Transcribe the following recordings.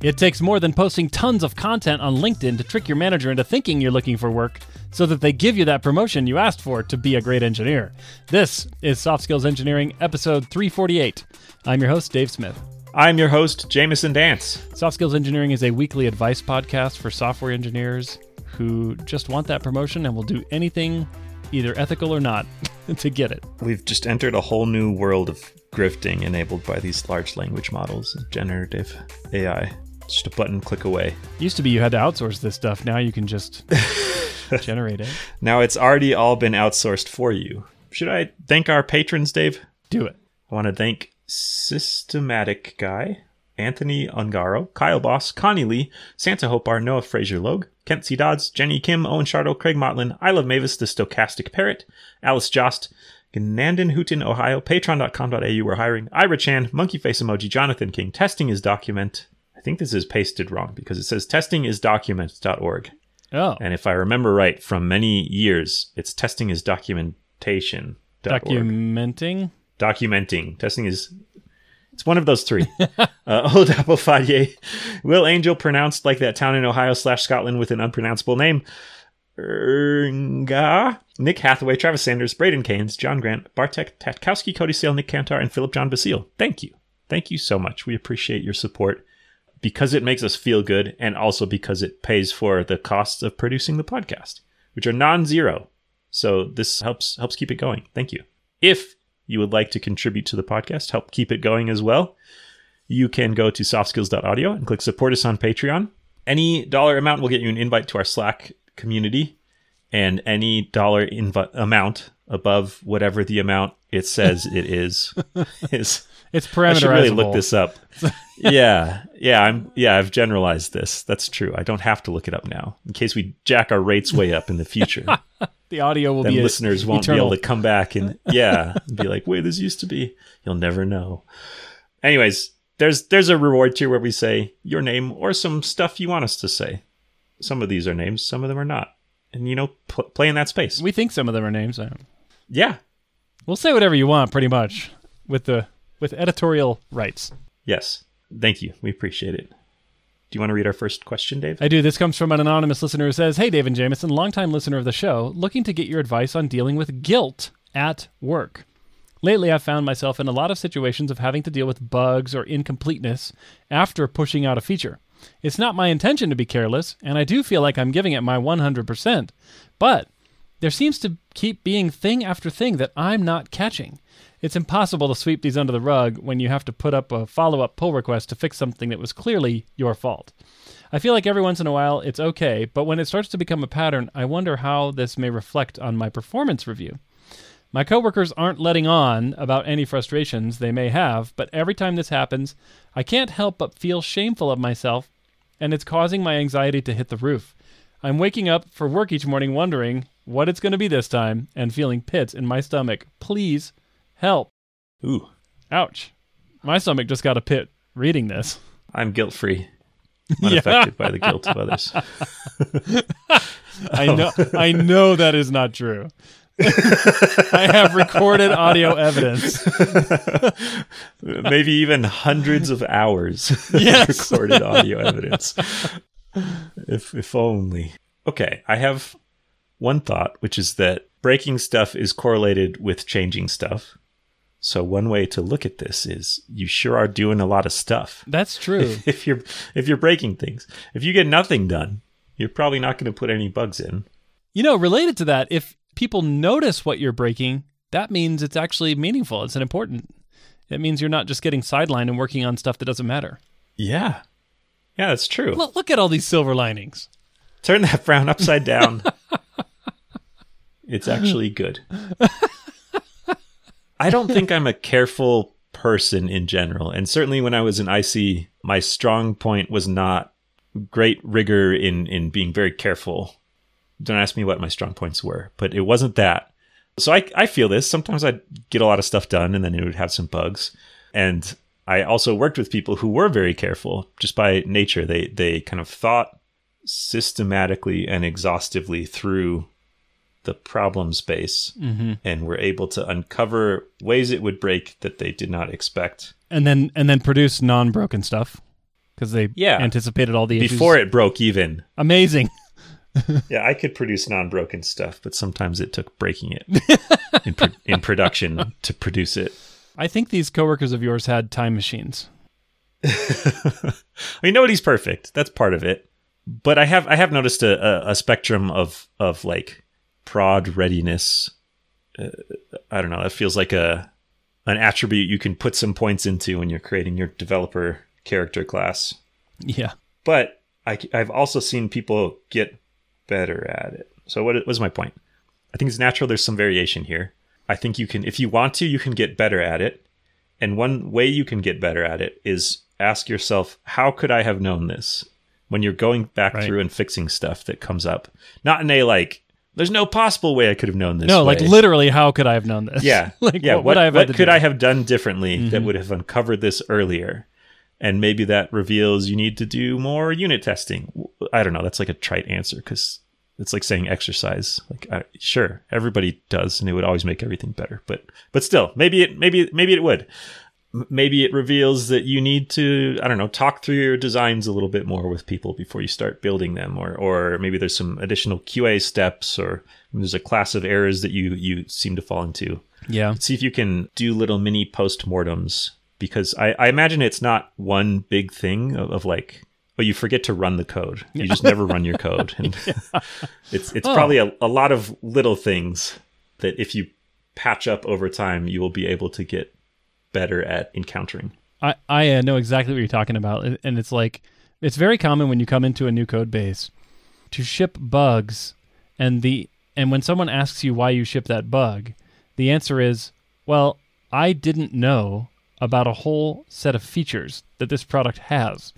It takes more than posting tons of content on LinkedIn to trick your manager into thinking you're looking for work so that they give you that promotion you asked for to be a great engineer. This is Soft Skills Engineering, episode 348. I'm your host, Dave Smith. I'm your host, Jamison Dance. Soft Skills Engineering is a weekly advice podcast for software engineers who just want that promotion and will do anything, either ethical or not, to get it. We've just entered a whole new world of grifting enabled by these large language models, generative AI. Just a button click away. Used to be you had to outsource this stuff. Now you can just generate it. Now it's already all been outsourced for you. Should I thank our patrons, Dave? Do it. I want to thank Systematic Guy, Anthony Ungaro, Kyle Boss, Connie Lee, Santa Hopar, Noah Fraser Logue, Kent C. Dodds, Jenny Kim, Owen Shartle, Craig Motlin, I Love Mavis, The Stochastic Parrot, Alice Jost, Nandon Hooten, Ohio, patreon.com.au, we're hiring, Ira Chan, Monkey Face Emoji, Jonathan King, Testing his Document. I think this is pasted wrong because it says testing is document.org. Oh, And if I remember right from many years, it's testing is documentation. documenting. Documenting. Testing is. It's one of those three. uh, Old Apple Fadier. Will Angel pronounced like that town in Ohio slash Scotland with an unpronounceable name. Erga. Nick Hathaway, Travis Sanders, Braden Keynes, John Grant, Bartek Tatkowski, Cody Sale, Nick Cantar, and Philip John Basile. Thank you. Thank you so much. We appreciate your support because it makes us feel good and also because it pays for the costs of producing the podcast, which are non-zero. So this helps helps keep it going. Thank you. If you would like to contribute to the podcast, help keep it going as well, you can go to softskills.audio and click support us on Patreon. Any dollar amount will get you an invite to our Slack community, and any dollar invi- amount above whatever the amount it says it is is It's I should really look this up. yeah, yeah, I'm yeah, I've generalized this. That's true. I don't have to look it up now in case we jack our rates way up in the future. The audio will then be listeners won't eternal. be able to come back and yeah, be like, "Wait, this used to be." You'll never know. Anyways, there's there's a reward tier where we say your name or some stuff you want us to say. Some of these are names, some of them are not, and you know, pl- play in that space. We think some of them are names. I- yeah, We'll say whatever you want, pretty much, with the with editorial rights. yes. Thank you. We appreciate it. Do you want to read our first question, Dave? I do. This comes from an anonymous listener who says, Hey, Dave and Jamison, longtime listener of the show, looking to get your advice on dealing with guilt at work. Lately, I've found myself in a lot of situations of having to deal with bugs or incompleteness after pushing out a feature. It's not my intention to be careless, and I do feel like I'm giving it my 100%. But there seems to keep being thing after thing that I'm not catching. It's impossible to sweep these under the rug when you have to put up a follow up pull request to fix something that was clearly your fault. I feel like every once in a while it's okay, but when it starts to become a pattern, I wonder how this may reflect on my performance review. My coworkers aren't letting on about any frustrations they may have, but every time this happens, I can't help but feel shameful of myself, and it's causing my anxiety to hit the roof. I'm waking up for work each morning wondering what it's going to be this time and feeling pits in my stomach. Please help. Ooh, Ouch. My stomach just got a pit reading this. I'm guilt free, unaffected by the guilt of others. I know I know that is not true. I have recorded audio evidence. Maybe even hundreds of hours Yes. of recorded audio evidence. If if only. Okay, I have one thought, which is that breaking stuff is correlated with changing stuff. So one way to look at this is you sure are doing a lot of stuff. That's true. If you're if you're breaking things. If you get nothing done, you're probably not going to put any bugs in. You know, related to that, if people notice what you're breaking, that means it's actually meaningful. It's an important. It means you're not just getting sidelined and working on stuff that doesn't matter. Yeah. Yeah, that's true. Look, look at all these silver linings. Turn that frown upside down. it's actually good. I don't think I'm a careful person in general. And certainly when I was in IC, my strong point was not great rigor in, in being very careful. Don't ask me what my strong points were, but it wasn't that. So I, I feel this. Sometimes I'd get a lot of stuff done and then it would have some bugs. And I also worked with people who were very careful just by nature. They they kind of thought systematically and exhaustively through the problem space Mm-hmm. and were able to uncover ways it would break that they did not expect. And then and then produce non-broken stuff. because they Yeah. anticipated all the issues. Before it broke even. Amazing. Yeah, I could produce non-broken stuff, but sometimes it took breaking it in, pro- in production to produce it. I think these coworkers of yours had time machines. I mean, nobody's perfect. That's part of it. But I have I have noticed a, a, a spectrum of of like prod readiness. Uh, I don't know. That feels like a an attribute you can put some points into when you're creating your developer character class. Yeah. But I, have also seen people get better at it. So what was my point? I think it's natural. There's some variation here. I think you can, if you want to, you can get better at it. And one way you can get better at it is ask yourself, how could I have known this? When you're going back Right. through and fixing stuff that comes up, not in a like, there's no possible way I could have known this. No, like literally, how could I have known this? Yeah. like yeah. what, What, would I have what could do? I have done differently that Mhm. would have uncovered this earlier? And maybe that reveals you need to do more unit testing. I don't know. That's like a trite answer because it's like saying exercise. Like, I, sure, everybody does, and it would always make everything better. But, but still, maybe it, maybe, maybe it would. Maybe it reveals that you need to, I don't know, talk through your designs a little bit more with people before you start building them, or, or maybe there's some additional QA steps, or there's a class of errors that you you seem to fall into Yeah. see if you can do little mini post-mortems because I, I imagine it's not one big thing of, of like oh you forget to run the code you just never run your code and it's it's Oh. probably a, a lot of little things that if you patch up over time you will be able to get better at encountering I, I uh, know exactly what you're talking about. And- it's like, it's very common when you come into a new code base to ship bugs. And the, and when someone asks you why you ship that bug, the answer is, well, I didn't know about a whole set of features that this product has.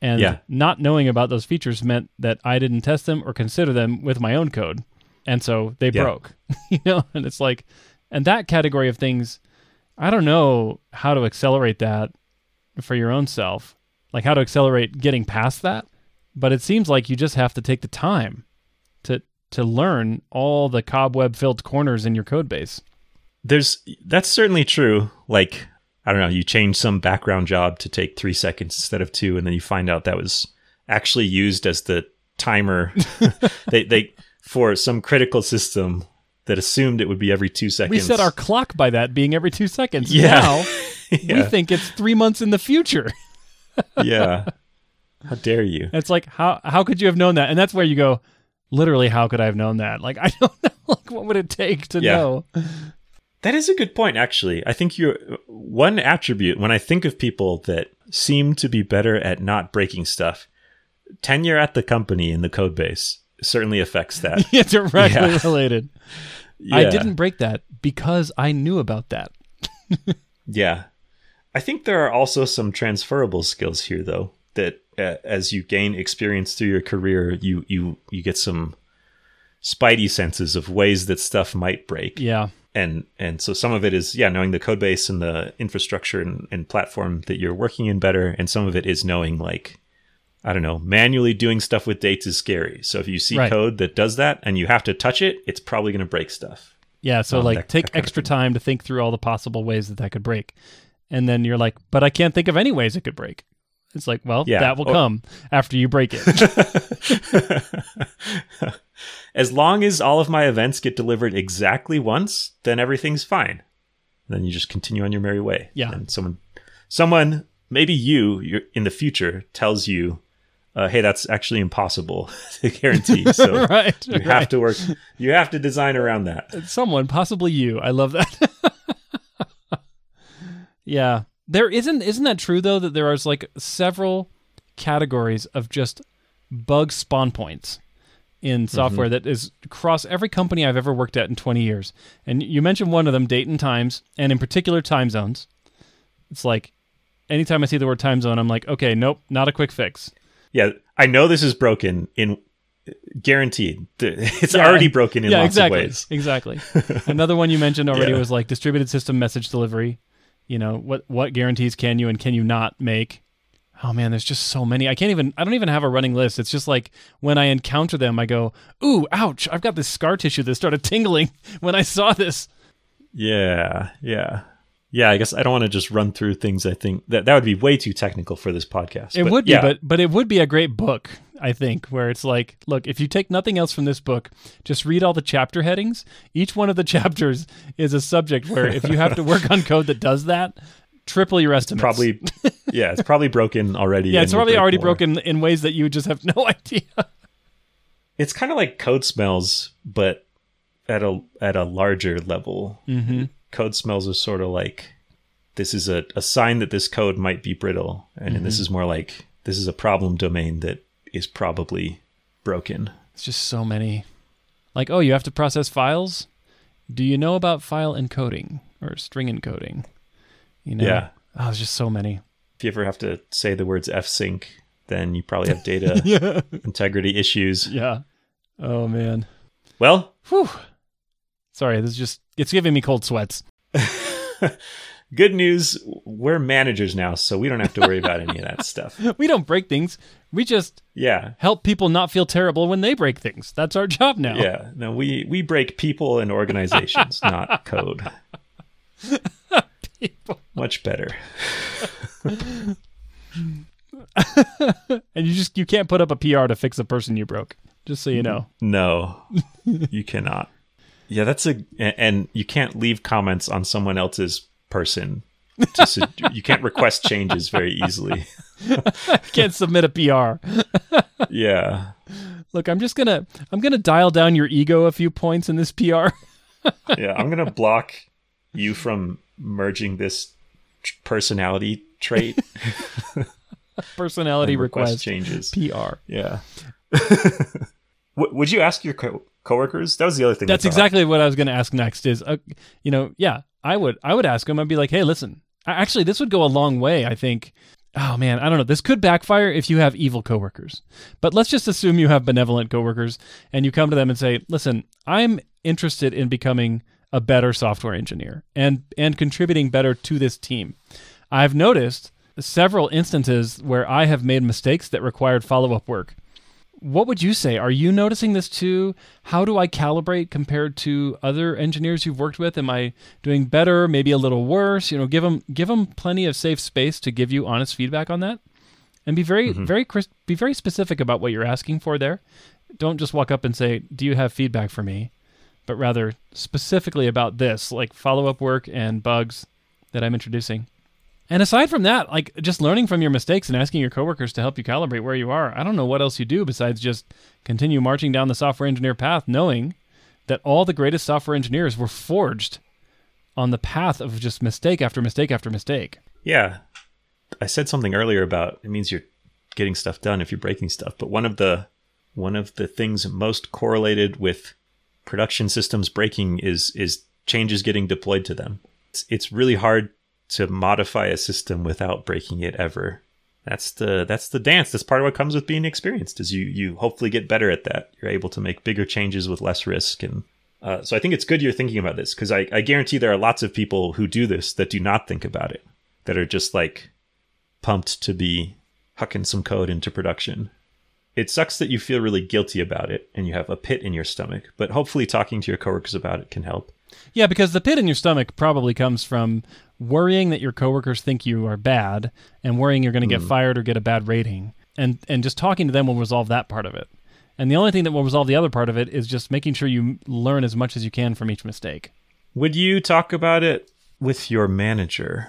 And Yeah. not knowing about those features meant that I didn't test them or consider them with my own code. And so they Yeah. broke. you know, and it's like and that category of things I don't know how to accelerate that for your own self. Like how to accelerate getting past that. But it seems like you just have to take the time to to learn all the cobweb filled corners in your code base. there's that's certainly true like i don't know you change some background job to take three seconds instead of two and then you find out that was actually used as the timer they they for some critical system that assumed it would be every two seconds We set our clock by that being every two seconds. Yeah. Now we think it's three months in the future. yeah how dare you It's like how how could you have known that? And that's where you go, literally, how could I have known that? Like I don't know. Like what would it take to Yeah. know? That is a good point, actually. I think you're one attribute when I think of people that seem to be better at not breaking stuff. Tenure at the company in the code base certainly affects that. yeah, directly Yeah. related. I didn't break that because I knew about that. Yeah. I think there are also some transferable skills here, though, that uh, as you gain experience through your career, you you you get some spidey senses of ways that stuff might break. Yeah. and and so some of it is yeah knowing the code base and the infrastructure and, and platform that you're working in better and some of it is knowing like i don't know manually doing stuff with dates is scary so if you see Right. code that does that and you have to touch it it's probably going to break stuff Yeah, so Um, like that- take that extra time to think through all the possible ways that that could break. And then you're like, but I can't think of any ways it could break. It's like, well, Yeah. that will Oh. come after you break it. as long as all of my events get delivered exactly once then everything's fine then you just continue on your merry way Yeah. and someone someone maybe you in the future tells you uh, hey that's actually impossible to guarantee so right. you have to work you have to design around that Someone, possibly you. I love that. yeah. There isn't isn't that true though that there is like several categories of just bug spawn points in software that is across every company I've ever worked at in 20 years. And you mentioned one of them, date and times, and in particular time zones. It's like anytime I see the word time zone, I'm like, okay, nope, not a quick fix. Yeah i know this is broken in guaranteed it's Yeah. already broken in yeah, lots exactly. of ways Exactly. Another one you mentioned already Yeah. was like distributed system message delivery. You know, what what guarantees can you and can you not make? Oh man, there's just so many. I can't even I don't even have a running list. It's just like when I encounter them, I go, "Ooh, ouch. I've got this scar tissue that started tingling when I saw this." yeah yeah Yeah, I guess I don't want to just run through things. I think that that would be way too technical for this podcast. It But would be, yeah, but but it would be a great book, I think, where it's like, look, if you take nothing else from this book, just read all the chapter headings. Each one of the chapters is a subject where if you have to work on code that does that, triple your estimates. probably. yeah, it's probably broken already. yeah, it's probably already more. broken in ways that you just have no idea. It's kind of like code smells, but at a at a larger level. mm-hmm. Code smells is sort of like this is a, a sign that this code might be brittle, and this Mm-hmm. is more like this is a problem domain that is probably broken. It's just so many. Like, oh, you have to process files. Do you know about file encoding or string encoding? You know, Yeah. Oh, there's just so many. If you ever have to say the words fsync, then you probably have data Yeah. integrity issues. Yeah. Oh man. Well, Whew. Sorry, this is just it's giving me cold sweats. good news, we're managers now, so we don't have to worry about any of that stuff. We don't break things. We just Yeah. help people not feel terrible when they break things. That's our job now. Yeah. No, we we break people and organizations, not code. People. Much better. And you just you can't put up a PR to fix a person you broke. Just so you know. No, you cannot. Yeah, that's a and you can't leave comments on someone else's person. To, su- you can't request changes very easily. can't submit a PR. Yeah, Look, I'm just gonna I'm gonna dial down your ego a few points in this PR. yeah. I'm gonna block you from merging this tr- personality trait. Personality request request changes. PR. Yeah. W- would you ask your co- coworkers? That was the other thing. That's exactly what I was going to ask next. Is uh, you know, yeah, I would, I would ask them. I'd be like, hey, listen, actually, this would go a long way. I think. Oh man, I don't know. This could backfire if you have evil coworkers. But let's just assume you have benevolent coworkers, and you come to them and say, listen, I'm interested in becoming a better software engineer and and contributing better to this team. I've noticed several instances where I have made mistakes that required follow up work. What would you say? Are you noticing this too? How do I calibrate compared to other engineers you've worked with? Am I doing better, maybe a little worse? You know, give them give them plenty of safe space to give you honest feedback on that, and be very mm-hmm. very cris- be very specific about what you're asking for there. Don't just walk up and say, "Do you have feedback for me?" But rather specifically about this, like follow up work and bugs that I'm introducing. And aside from that, like just learning from your mistakes and asking your coworkers to help you calibrate where you are, I don't know what else you do besides just continue marching down the software engineer path, knowing that all the greatest software engineers were forged on the path of just mistake after mistake after mistake. Yeah. I said something earlier about it means you're getting stuff done if you're breaking stuff, but one of the one of the things most correlated with production systems breaking is is changes getting deployed to them. It's, it's really hard to modify a system without breaking it ever. That's the that's the dance. That's part of what comes with being experienced. Is you you hopefully get better at that. You're able to make bigger changes with less risk, and uh, so I think it's good you're thinking about this because I, I guarantee there are lots of people who do this that do not think about it, that are just like pumped to be hucking some code into production. It sucks that you feel really guilty about it and you have a pit in your stomach, but hopefully talking to your coworkers about it can help. Yeah, because the pit in your stomach probably comes from worrying that your coworkers think you are bad and worrying you're going to get hmm. fired or get a bad rating. And and just talking to them will resolve that part of it. And the only thing that will resolve the other part of it is just making sure you learn as much as you can from each mistake. Would you talk about it with your manager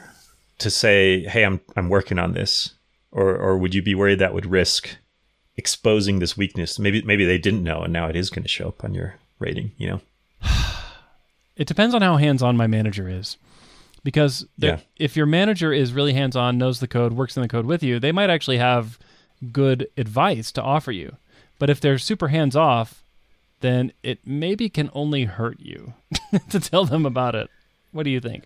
to say, "Hey, I'm I'm working on this," or or would you be worried that would risk exposing this weakness? Maybe maybe they didn't know, and now it is going to show up on your rating. You know? It depends on how hands-on my manager is. Because Yeah. if your manager is really hands-on, knows the code, works in the code with you, they might actually have good advice to offer you. But if they're super hands-off, then it maybe can only hurt you to tell them about it. What do you think?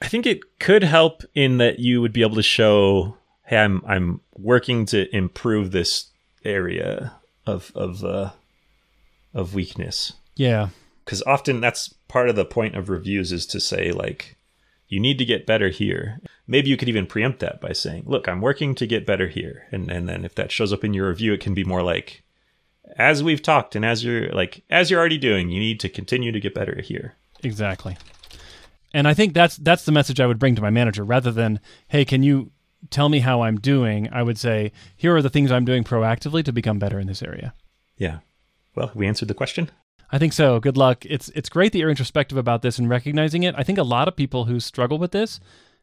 I think it could help in that you would be able to show, "Hey, I'm I'm working to improve this area of of uh, of weakness." Yeah. because often that's part of the point of reviews is to say like you need to get better here maybe you could even preempt that by saying look i'm working to get better here and and then if that shows up in your review it can be more like as we've talked and as you're like as you're already doing you need to continue to get better here Exactly. And I think that's that's the message I would bring to my manager rather than, "Hey, can you tell me how I'm doing?" I would say, "Here are the things I'm doing proactively to become better in this area." Yeah. Well, we answered the question. I think so. Good luck. It's it's great that you're introspective about this and recognizing it. I think a lot of people who struggle with this,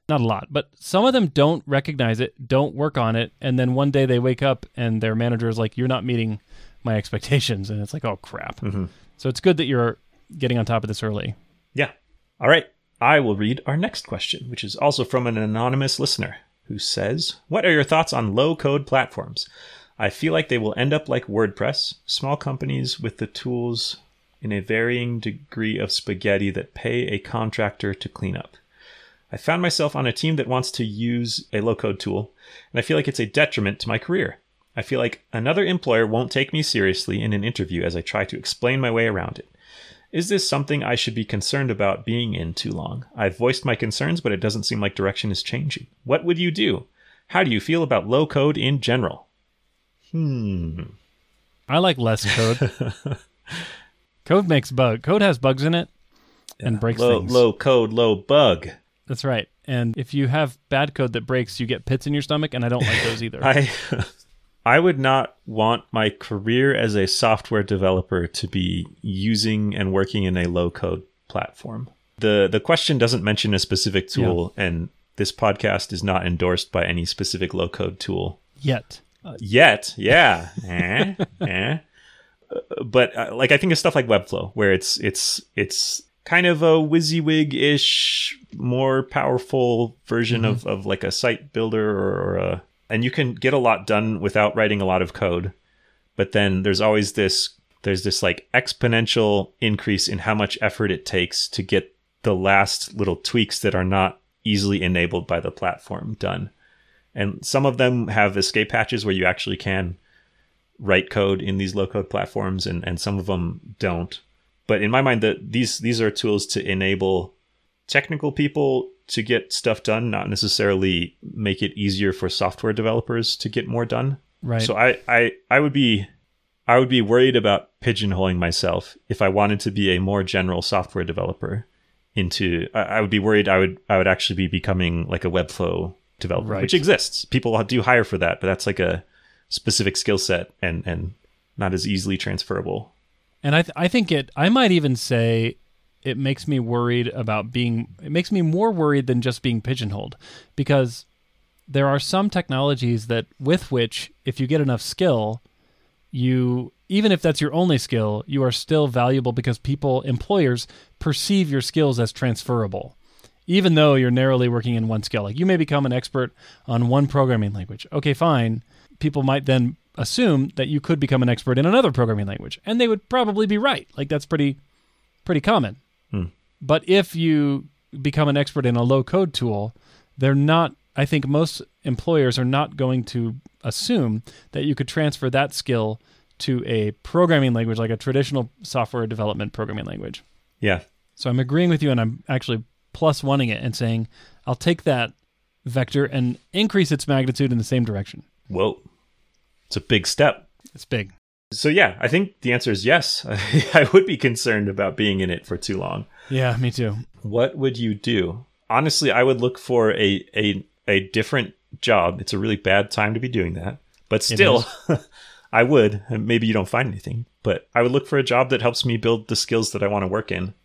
not a lot, but some of them don't recognize it, don't work on it, and then one day they wake up and their manager is like, "You're not meeting my expectations," and it's like, "Oh crap." Mm-hmm. So it's good that you're getting on top of this early. Yeah. All right. I will read our next question, which is also from an anonymous listener who says, What are your thoughts on low code platforms? I feel like they will end up like WordPress, small companies with the tools in a varying degree of spaghetti that pay a contractor to clean up. I found myself on a team that wants to use a low code tool, and I feel like it's a detriment to my career. I feel like another employer won't take me seriously in an interview as I try to explain my way around it. Is this something I should be concerned about being in too long? I've voiced my concerns, but it doesn't seem like direction is changing. What would you do? How do you feel about low code in general? Hmm. I like less code. code makes bug. Code has bugs in it and breaks low, things. low code, low bug. That's right. And if you have bad code that breaks, you get pits in your stomach, and I don't like those either. I I would not want my career as a software developer to be using and working in a low code platform. The the question doesn't mention a specific tool and this podcast is not endorsed by any specific low code tool Yet. uh, yet. Yeah. eh, eh. But uh, like I think of stuff like Webflow where it's it's it's kind of a WYSIWYG ish more powerful version of, of like a site builder or, or a and you can get a lot done without writing a lot of code. But then there's always this there's this like exponential increase in how much effort it takes to get the last little tweaks that are not easily enabled by the platform done. And some of them have escape hatches where you actually can write code in these low code platforms and, and some of them don't. But in my mind that these these are tools to enable technical people to get stuff done, not necessarily make it easier for software developers to get more done. Right. So I, I I would be I would be worried about pigeonholing myself if I wanted to be a more general software developer into I, I would be worried I would I would actually be becoming like a Webflow developer, Right. which exists. People do hire for that, but that's like a specific skill set and and not as easily transferable. And I, th- I think it, I might even say it makes me worried about being, it makes me more worried than just being pigeonholed because there are some technologies that, with which, if you get enough skill, you, even if that's your only skill, you are still valuable because people, employers, perceive your skills as transferable. Even though you're narrowly working in one skill, like you may become an expert on one programming language. Okay, fine. People might then assume that you could become an expert in another programming language, and they would probably be right. Like that's pretty pretty common. Hmm. But if you become an expert in a low code tool, they're not I think most employers are not going to assume that you could transfer that skill to a programming language like a traditional software development programming language. Yeah. So I'm agreeing with you and I'm actually plus oneing it and saying I'll take that vector and increase its magnitude in the same direction. Whoa. It's a big step. It's big. So yeah, I think the answer is yes. I would be concerned about being in it for too long. Yeah, me too. What would you do? Honestly, I would look for a a a different job. It's a really bad time to be doing that. But still, I would. Maybe you don't find anything, but I would look for a job that helps me build the skills that I want to work in.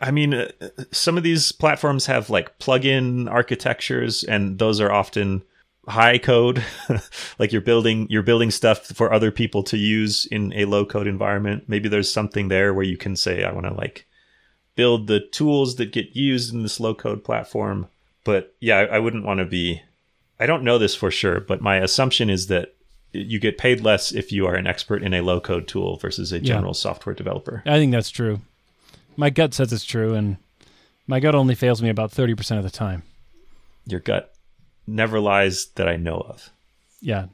I mean, uh, some of these platforms have like plug-in architectures and those are often high code like you're building you're building stuff for other people to use in a low code environment maybe there's something there where you can say i want to like build the tools that get used in this low code platform but yeah I, I wouldn't want to be i don't know this for sure but my assumption is that you get paid less if you are an expert in a low code tool versus a Yeah. general software developer I think that's true. My gut says it's true, and my gut only fails me about 30% of the time. your gut never lies that i know of Yeah.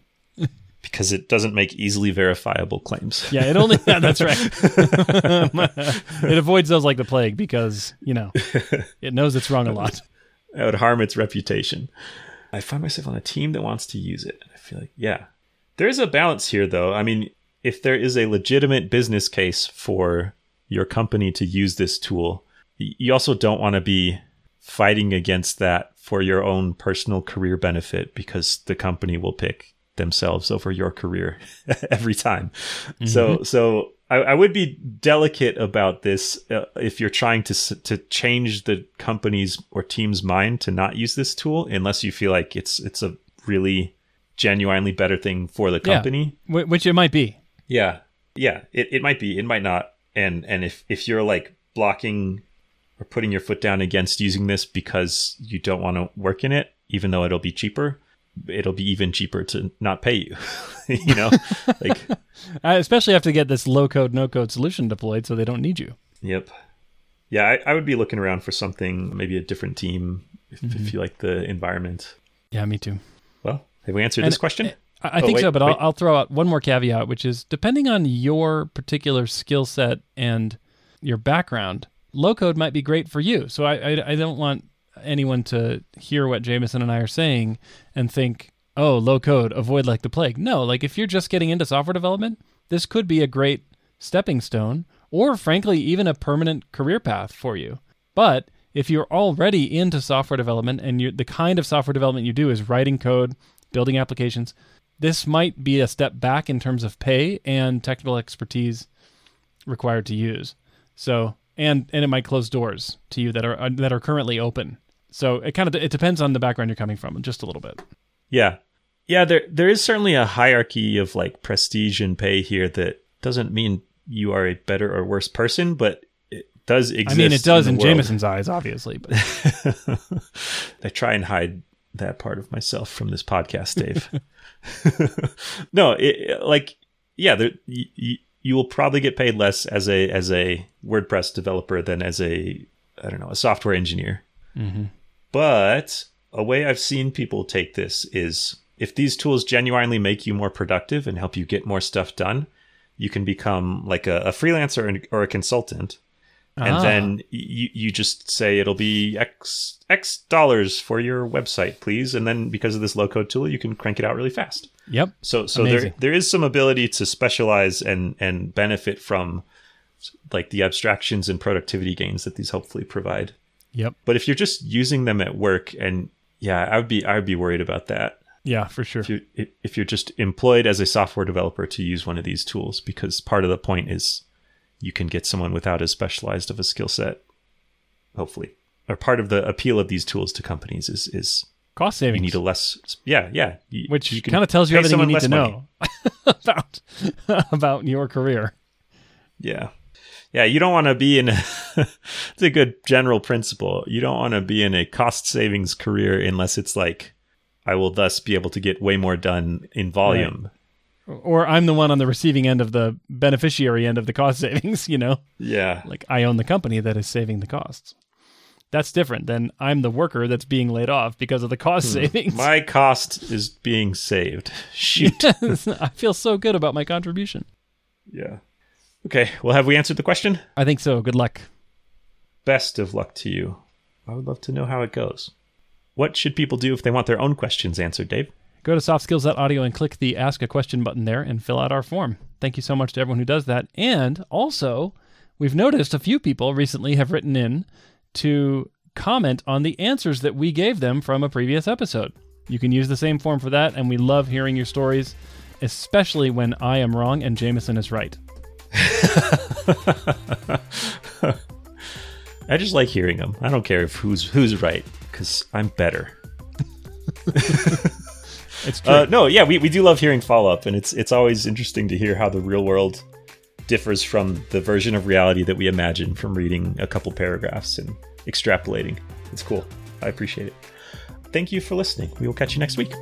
because it doesn't make easily verifiable claims Yeah, it only, yeah, that's right. it avoids those like the plague because, you know, it knows it's wrong a lot. that would harm its reputation. I find myself on a team that wants to use it. I feel like, yeah. There's a balance here, though. I mean, if there is a legitimate business case for your company to use this tool, you also don't want to be fighting against that for your own personal career benefit because the company will pick themselves over your career every time. Mm-hmm. So so I, I, would be delicate about this uh, if you're trying to to change the company's or team's mind to not use this tool unless you feel like it's it's a really genuinely better thing for the company. Yeah, which it might be. Yeah, yeah, it, it might be. It might not. And and if if you're like blocking or putting your foot down against using this because you don't want to work in it, even though it'll be cheaper, it'll be even cheaper to not pay you. you know, like I especially have to get this low code, no code solution deployed so they don't need you. Yep. Yeah, I, I would be looking around for something, maybe a different team if, mm-hmm. if you like the environment. Yeah, me too. Well, have we answered and this question? I, oh, think wait, so, but I'll, I'll, throw out one more caveat, which is depending on your particular skill set and your background, low code might be great for you. So I, I, I don't want anyone to hear what Jamison and I are saying and think, oh, low code, avoid like the plague. No, like if you're just getting into software development, this could be a great stepping stone or frankly even a permanent career path for you. But if you're already into software development and the kind of software development you do is writing code, building applications, this might be a step back in terms of pay and technical expertise required to use. So, and and it might close doors to you that are uh, that are currently open. So it kind of it depends on the background you're coming from, just a little bit. Yeah, yeah. There there is certainly a hierarchy of like prestige and pay here that doesn't mean you are a better or worse person, but it does exist. I mean, it does in, in Jamison's eyes, obviously. But I try and hide that part of myself from this podcast, Dave. no, it, like yeah, there, you, you will probably get paid less as a as a WordPress developer than as a I don't know a software engineer. Mm-hmm. But a way I've seen people take this is if these tools genuinely make you more productive and help you get more stuff done, you can become like a, a freelancer or a consultant and ah. then you you just say it'll be x x dollars for your website please. And then because of this low code tool you can crank it out really fast. Yep. So so Amazing. there there is some ability to specialize and and benefit from like the abstractions and productivity gains that these hopefully provide. Yep. But if you're just using them at work and yeah i would be i would be worried about that. Yeah for sure. If, you, if you're just employed as a software developer to use one of these tools because part of the point is you can get someone without as specialized of a skill set. Hopefully, or part of the appeal of these tools to companies is is cost savings. You need a less, yeah, yeah. You, Which kind of tells you everything you need to know about about your career. Yeah, yeah. You don't want to be in. A it's a good general principle. You don't want to be in a cost savings career unless it's like, I will thus be able to get way more done in volume. Right or I'm the one on the receiving end of the beneficiary end of the cost savings, you know? Yeah. Like I own the company that is saving the costs. That's different than I'm the worker that's being laid off because of the cost hmm. savings. My cost is being saved. Shoot. I feel so good about my contribution. Yeah. Okay. Well, have we answered the question? I think so. Good luck. Best of luck to you. I would love to know how it goes. What should people do if they want their own questions answered, Dave? Go to softskills.audio and click the ask a question button there and fill out our form. Thank you so much to everyone who does that. And also, we've noticed a few people recently have written in to comment on the answers that we gave them from a previous episode. You can use the same form for that, and we love hearing your stories, especially when I am wrong and Jamison is right. I just like hearing them. I don't care if who's who's right because I'm better. It's true. Uh, no, yeah, we, we do love hearing follow up, and it's it's always interesting to hear how the real world differs from the version of reality that we imagine from reading a couple paragraphs and extrapolating. It's cool. I appreciate it. Thank you for listening. We will catch you next week.